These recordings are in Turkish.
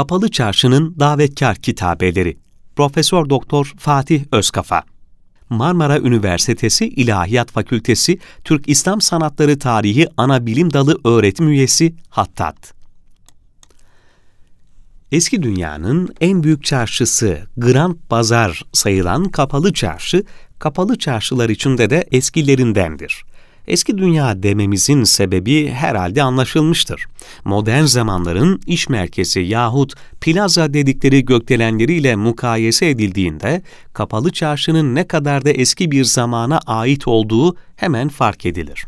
Kapalı Çarşı'nın davetkar kitabeleri. Profesör Doktor Fatih Özkafa. Marmara Üniversitesi İlahiyat Fakültesi Türk İslam Sanatları Tarihi Ana Bilim Dalı öğretim üyesi Hattat. Eski dünyanın en büyük çarşısı Grand Bazar sayılan Kapalı Çarşı, kapalı çarşılar içinde de eskilerindendir. Eski dünya dememizin sebebi herhalde anlaşılmıştır. Modern zamanların iş merkezi yahut plaza dedikleri gökdelenleriyle mukayese edildiğinde kapalı çarşının ne kadar da eski bir zamana ait olduğu hemen fark edilir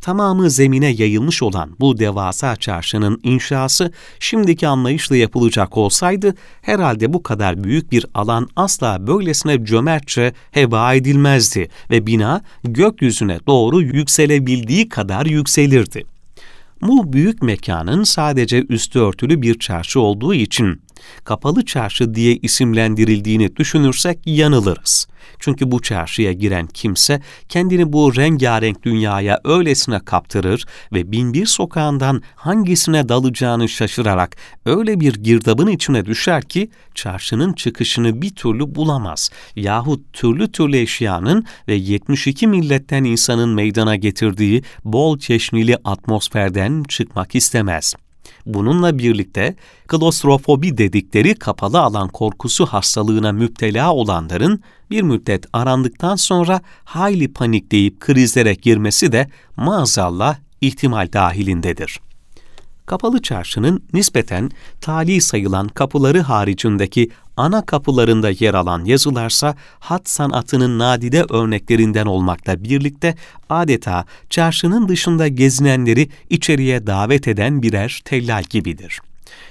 tamamı zemine yayılmış olan bu devasa çarşının inşası şimdiki anlayışla yapılacak olsaydı herhalde bu kadar büyük bir alan asla böylesine cömertçe heba edilmezdi ve bina gökyüzüne doğru yükselebildiği kadar yükselirdi. Bu büyük mekanın sadece üstü örtülü bir çarşı olduğu için kapalı çarşı diye isimlendirildiğini düşünürsek yanılırız. Çünkü bu çarşıya giren kimse kendini bu rengarenk dünyaya öylesine kaptırır ve binbir sokağından hangisine dalacağını şaşırarak öyle bir girdabın içine düşer ki çarşının çıkışını bir türlü bulamaz yahut türlü türlü eşyanın ve 72 milletten insanın meydana getirdiği bol çeşnili atmosferden çıkmak istemez.'' Bununla birlikte klostrofobi dedikleri kapalı alan korkusu hastalığına müptela olanların bir müddet arandıktan sonra hayli panikleyip krizlere girmesi de maazallah ihtimal dahilindedir. Kapalı çarşının nispeten tali sayılan kapıları haricindeki ana kapılarında yer alan yazılarsa hat sanatının nadide örneklerinden olmakla birlikte adeta çarşının dışında gezinenleri içeriye davet eden birer tellal gibidir.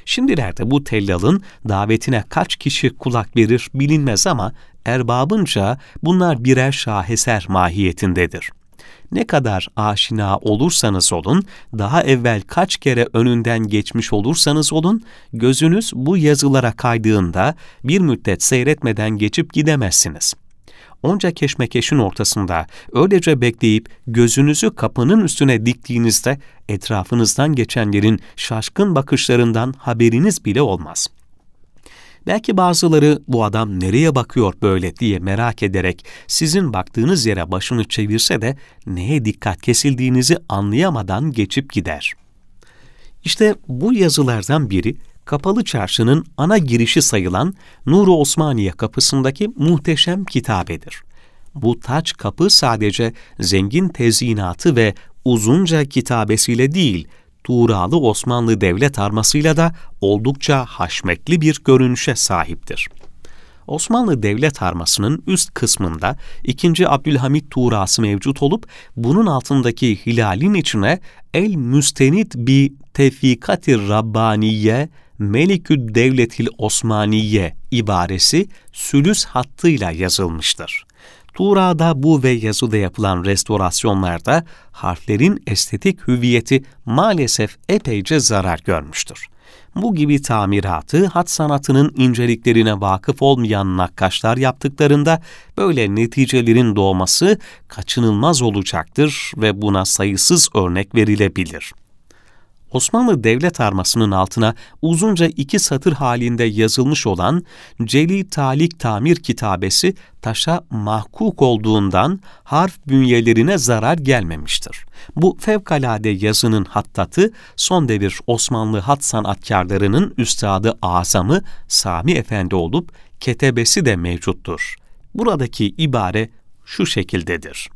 Şimdilerde bu tellalın davetine kaç kişi kulak verir bilinmez ama erbabınca bunlar birer şaheser mahiyetindedir ne kadar aşina olursanız olun, daha evvel kaç kere önünden geçmiş olursanız olun, gözünüz bu yazılara kaydığında bir müddet seyretmeden geçip gidemezsiniz. Onca keşmekeşin ortasında öylece bekleyip gözünüzü kapının üstüne diktiğinizde etrafınızdan geçenlerin şaşkın bakışlarından haberiniz bile olmaz.'' Belki bazıları bu adam nereye bakıyor böyle diye merak ederek sizin baktığınız yere başını çevirse de neye dikkat kesildiğinizi anlayamadan geçip gider. İşte bu yazılardan biri Kapalı Çarşı'nın ana girişi sayılan Nuru Osmaniye kapısındaki muhteşem kitabedir. Bu taç kapı sadece zengin tezyinatı ve uzunca kitabesiyle değil, Tuğralı Osmanlı devlet armasıyla da oldukça haşmetli bir görünüşe sahiptir. Osmanlı devlet armasının üst kısmında 2. Abdülhamit Tuğrası mevcut olup bunun altındaki hilalin içine El Müstenit bi Tevfikati Rabbaniye Melikü Devletil Osmaniye ibaresi sülüs hattıyla yazılmıştır. Tuğra'da bu ve yazıda yapılan restorasyonlarda harflerin estetik hüviyeti maalesef epeyce zarar görmüştür. Bu gibi tamiratı hat sanatının inceliklerine vakıf olmayan nakkaşlar yaptıklarında böyle neticelerin doğması kaçınılmaz olacaktır ve buna sayısız örnek verilebilir. Osmanlı devlet armasının altına uzunca iki satır halinde yazılmış olan Celi Talik Tamir kitabesi taşa mahkuk olduğundan harf bünyelerine zarar gelmemiştir. Bu fevkalade yazının hattatı son devir Osmanlı hat sanatkarlarının üstadı azamı Sami Efendi olup ketebesi de mevcuttur. Buradaki ibare şu şekildedir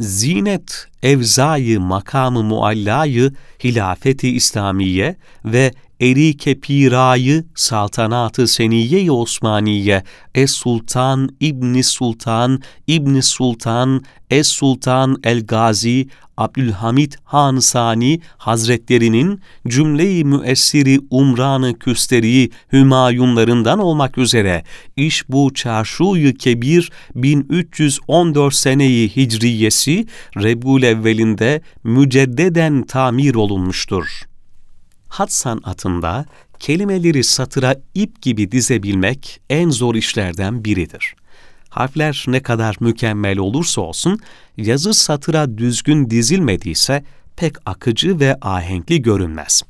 zinet evzayı makamı muallayı hilafeti İslamiye ve erike pirayı saltanatı seniye-i Osmaniye Es Sultan İbni Sultan İbni Sultan Es Sultan El Gazi Abdülhamit Han Sani Hazretlerinin cümle-i müessiri umranı küsteri hümayunlarından olmak üzere iş bu çarşuyu kebir 1314 seneyi hicriyesi Rebul evvelinde müceddeden tamir olunmuştur. Hat sanatında kelimeleri satıra ip gibi dizebilmek en zor işlerden biridir. Harfler ne kadar mükemmel olursa olsun, yazı satıra düzgün dizilmediyse pek akıcı ve ahenkli görünmez.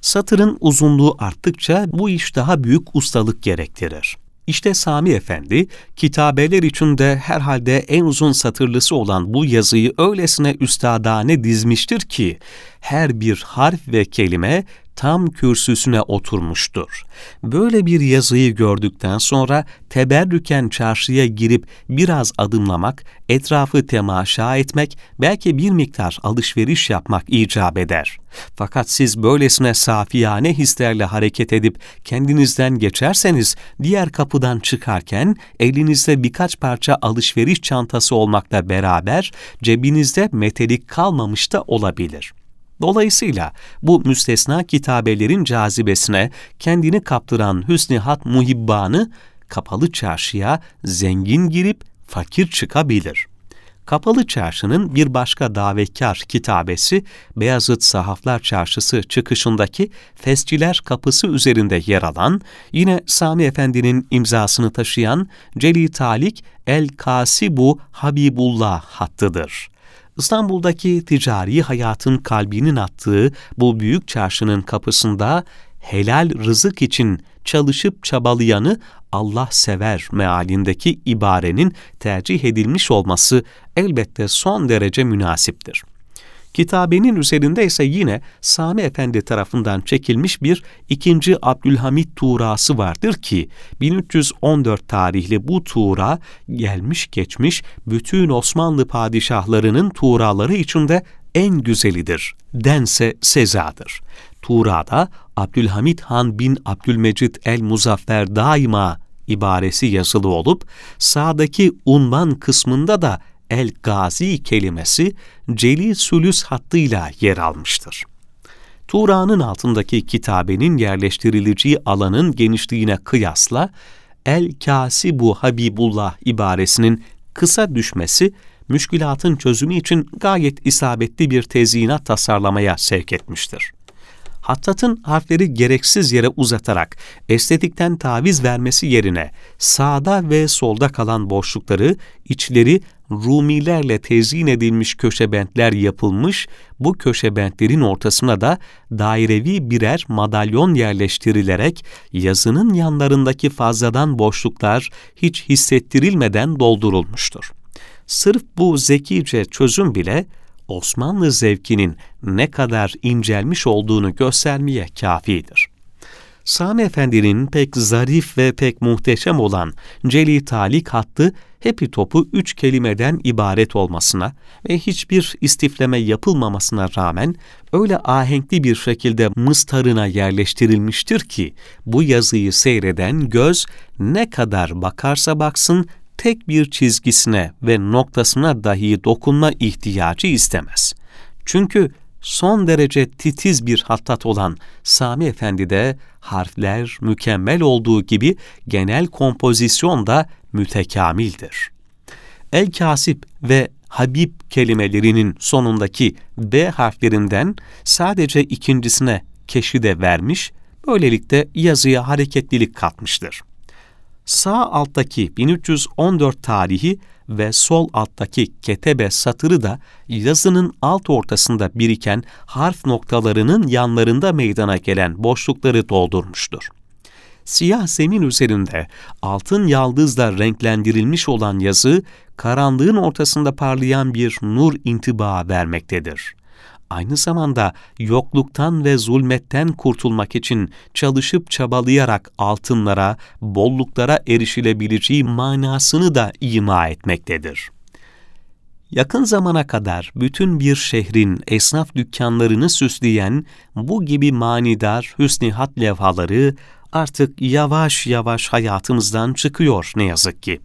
Satırın uzunluğu arttıkça bu iş daha büyük ustalık gerektirir. İşte Sami Efendi, kitabeler içinde herhalde en uzun satırlısı olan bu yazıyı öylesine üstadane dizmiştir ki, her bir harf ve kelime tam kürsüsüne oturmuştur. Böyle bir yazıyı gördükten sonra teberrüken çarşıya girip biraz adımlamak, etrafı temaşa etmek, belki bir miktar alışveriş yapmak icap eder. Fakat siz böylesine safiyane hislerle hareket edip kendinizden geçerseniz, diğer kapıdan çıkarken elinizde birkaç parça alışveriş çantası olmakla beraber cebinizde metelik kalmamış da olabilir.'' Dolayısıyla bu müstesna kitabelerin cazibesine kendini kaptıran Hüsnihat muhibbanı kapalı çarşıya zengin girip fakir çıkabilir. Kapalı Çarşı'nın bir başka davetkar kitabesi Beyazıt Sahaflar Çarşısı çıkışındaki Fesçiler Kapısı üzerinde yer alan, yine Sami Efendi'nin imzasını taşıyan Celi Talik El Kasibu Habibullah hattıdır. İstanbul'daki ticari hayatın kalbinin attığı bu büyük çarşının kapısında helal rızık için çalışıp çabalayanı Allah sever mealindeki ibarenin tercih edilmiş olması elbette son derece münasiptir. Kitabenin üzerinde ise yine Sami Efendi tarafından çekilmiş bir ikinci Abdülhamit Tuğrası vardır ki 1314 tarihli bu Tuğra gelmiş geçmiş bütün Osmanlı padişahlarının Tuğraları içinde en güzelidir dense sezadır. Tuğra'da Abdülhamit Han bin Abdülmecid el-Muzaffer daima ibaresi yazılı olup sağdaki unvan kısmında da el-gazi kelimesi celi sülüs hattıyla yer almıştır. Tuğra'nın altındaki kitabenin yerleştirileceği alanın genişliğine kıyasla el-kasibu Habibullah ibaresinin kısa düşmesi, müşkülatın çözümü için gayet isabetli bir tezyinat tasarlamaya sevk etmiştir. Hattat'ın harfleri gereksiz yere uzatarak estetikten taviz vermesi yerine sağda ve solda kalan boşlukları içleri Rumilerle tezyin edilmiş köşebentler yapılmış, bu köşebentlerin ortasına da dairevi birer madalyon yerleştirilerek yazının yanlarındaki fazladan boşluklar hiç hissettirilmeden doldurulmuştur. Sırf bu zekice çözüm bile Osmanlı zevkinin ne kadar incelmiş olduğunu göstermeye kafidir. Sami Efendi'nin pek zarif ve pek muhteşem olan Celi Talik hattı hepi topu üç kelimeden ibaret olmasına ve hiçbir istifleme yapılmamasına rağmen öyle ahenkli bir şekilde mıstarına yerleştirilmiştir ki bu yazıyı seyreden göz ne kadar bakarsa baksın tek bir çizgisine ve noktasına dahi dokunma ihtiyacı istemez. Çünkü son derece titiz bir hattat olan Sami Efendi'de harfler mükemmel olduğu gibi genel kompozisyon da mütekamildir. El-Kasip ve Habib kelimelerinin sonundaki B harflerinden sadece ikincisine keşi de vermiş, böylelikle yazıya hareketlilik katmıştır. Sağ alttaki 1314 tarihi ve sol alttaki ketebe satırı da yazının alt ortasında biriken harf noktalarının yanlarında meydana gelen boşlukları doldurmuştur. Siyah zemin üzerinde altın yaldızla renklendirilmiş olan yazı, karanlığın ortasında parlayan bir nur intiba vermektedir aynı zamanda yokluktan ve zulmetten kurtulmak için çalışıp çabalayarak altınlara, bolluklara erişilebileceği manasını da ima etmektedir. Yakın zamana kadar bütün bir şehrin esnaf dükkanlarını süsleyen bu gibi manidar hüsnihat levhaları artık yavaş yavaş hayatımızdan çıkıyor ne yazık ki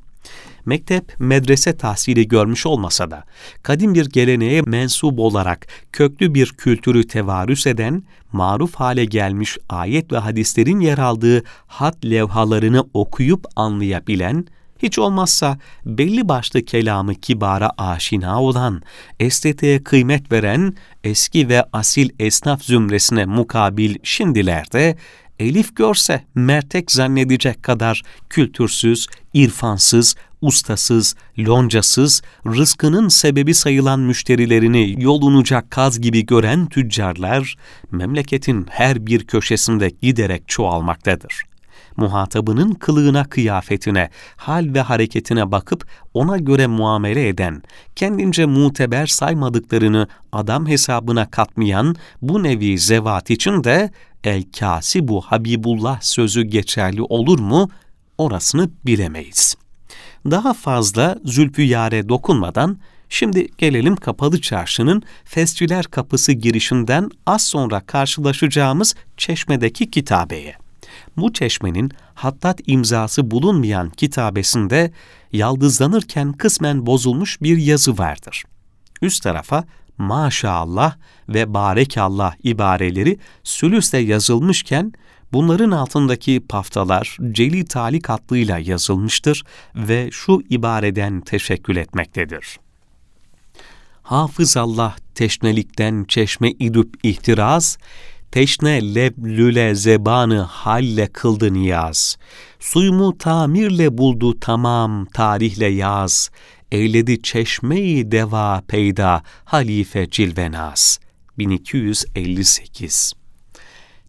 mektep, medrese tahsili görmüş olmasa da, kadim bir geleneğe mensup olarak köklü bir kültürü tevarüs eden, maruf hale gelmiş ayet ve hadislerin yer aldığı hat levhalarını okuyup anlayabilen, hiç olmazsa belli başlı kelamı kibara aşina olan, estetiğe kıymet veren eski ve asil esnaf zümresine mukabil şimdilerde Elif görse mertek zannedecek kadar kültürsüz, irfansız, ustasız, loncasız, rızkının sebebi sayılan müşterilerini yolunacak kaz gibi gören tüccarlar, memleketin her bir köşesinde giderek çoğalmaktadır muhatabının kılığına, kıyafetine, hal ve hareketine bakıp ona göre muamele eden, kendince muteber saymadıklarını adam hesabına katmayan bu nevi zevat için de el-kasi bu Habibullah sözü geçerli olur mu? Orasını bilemeyiz. Daha fazla Zülfüyare dokunmadan Şimdi gelelim Kapalı Çarşı'nın Fesçiler Kapısı girişinden az sonra karşılaşacağımız çeşmedeki kitabeye bu çeşmenin hattat imzası bulunmayan kitabesinde yaldızlanırken kısmen bozulmuş bir yazı vardır. Üst tarafa maşallah ve barekallah ibareleri sülüste yazılmışken bunların altındaki paftalar celi talik hattıyla yazılmıştır ve şu ibareden teşekkül etmektedir. Hafız Allah teşnelikten çeşme idüp ihtiraz, teşne leblüle zebanı halle kıldı niyaz. Suyumu tamirle buldu tamam tarihle yaz. Eyledi çeşmeyi deva peyda halife cilvenaz. 1258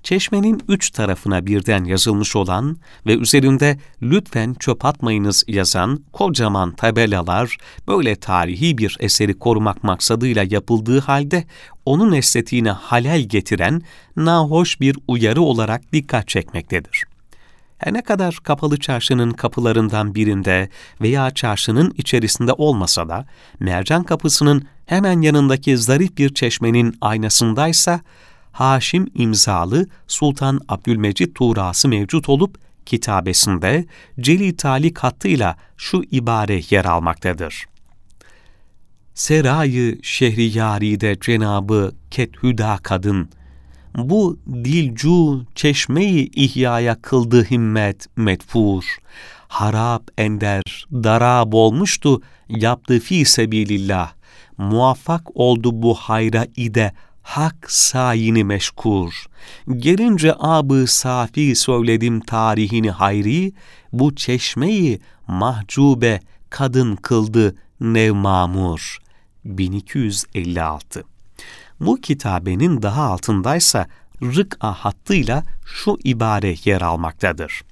Çeşmenin üç tarafına birden yazılmış olan ve üzerinde lütfen çöp atmayınız yazan kocaman tabelalar böyle tarihi bir eseri korumak maksadıyla yapıldığı halde onun estetiğine halel getiren nahoş bir uyarı olarak dikkat çekmektedir. Her ne kadar kapalı çarşının kapılarından birinde veya çarşının içerisinde olmasa da, mercan kapısının hemen yanındaki zarif bir çeşmenin aynasındaysa, Haşim imzalı Sultan Abdülmecid Tuğrası mevcut olup kitabesinde Celi Talik hattıyla şu ibare yer almaktadır. Serayı şehriyaride cenabı kethüda kadın, bu dilcu çeşmeyi ihyaya kıldı himmet medfur, harap ender, darab olmuştu, yaptı fi sebilillah, muvaffak oldu bu hayra ide hak sayini meşkur. Gelince abı safi söyledim tarihini hayri, bu çeşmeyi mahcube kadın kıldı nevmamur. 1256 Bu kitabenin daha altındaysa rık'a hattıyla şu ibare yer almaktadır.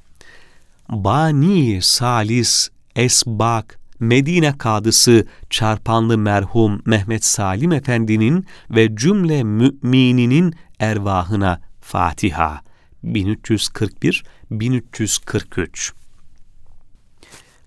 Bani salis esbak Medine kadısı çarpanlı merhum Mehmet Salim Efendi'nin ve cümle mümininin ervahına Fatiha 1341-1343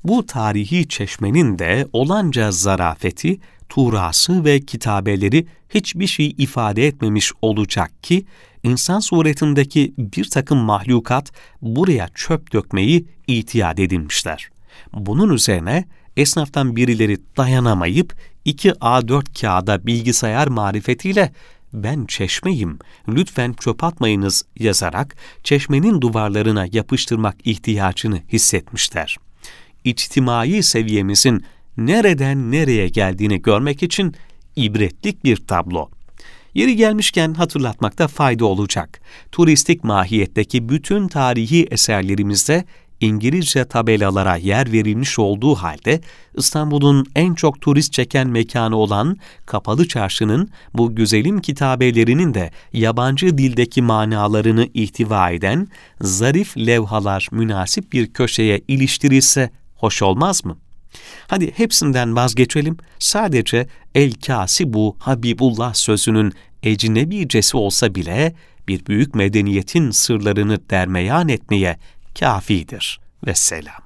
Bu tarihi çeşmenin de olanca zarafeti, tuğrası ve kitabeleri hiçbir şey ifade etmemiş olacak ki, insan suretindeki bir takım mahlukat buraya çöp dökmeyi itiyat edinmişler. Bunun üzerine esnaftan birileri dayanamayıp 2 A4 kağıda bilgisayar marifetiyle ben çeşmeyim, lütfen çöp atmayınız yazarak çeşmenin duvarlarına yapıştırmak ihtiyacını hissetmişler. İçtimai seviyemizin nereden nereye geldiğini görmek için ibretlik bir tablo. Yeri gelmişken hatırlatmakta fayda olacak. Turistik mahiyetteki bütün tarihi eserlerimizde İngilizce tabelalara yer verilmiş olduğu halde İstanbul'un en çok turist çeken mekanı olan Kapalı Çarşı'nın bu güzelim kitabelerinin de yabancı dildeki manalarını ihtiva eden zarif levhalar münasip bir köşeye iliştirilse hoş olmaz mı? Hadi hepsinden vazgeçelim. Sadece El Kasi bu Habibullah sözünün ecnebicesi olsa bile bir büyük medeniyetin sırlarını dermeyan etmeye kafidir. Vesselam.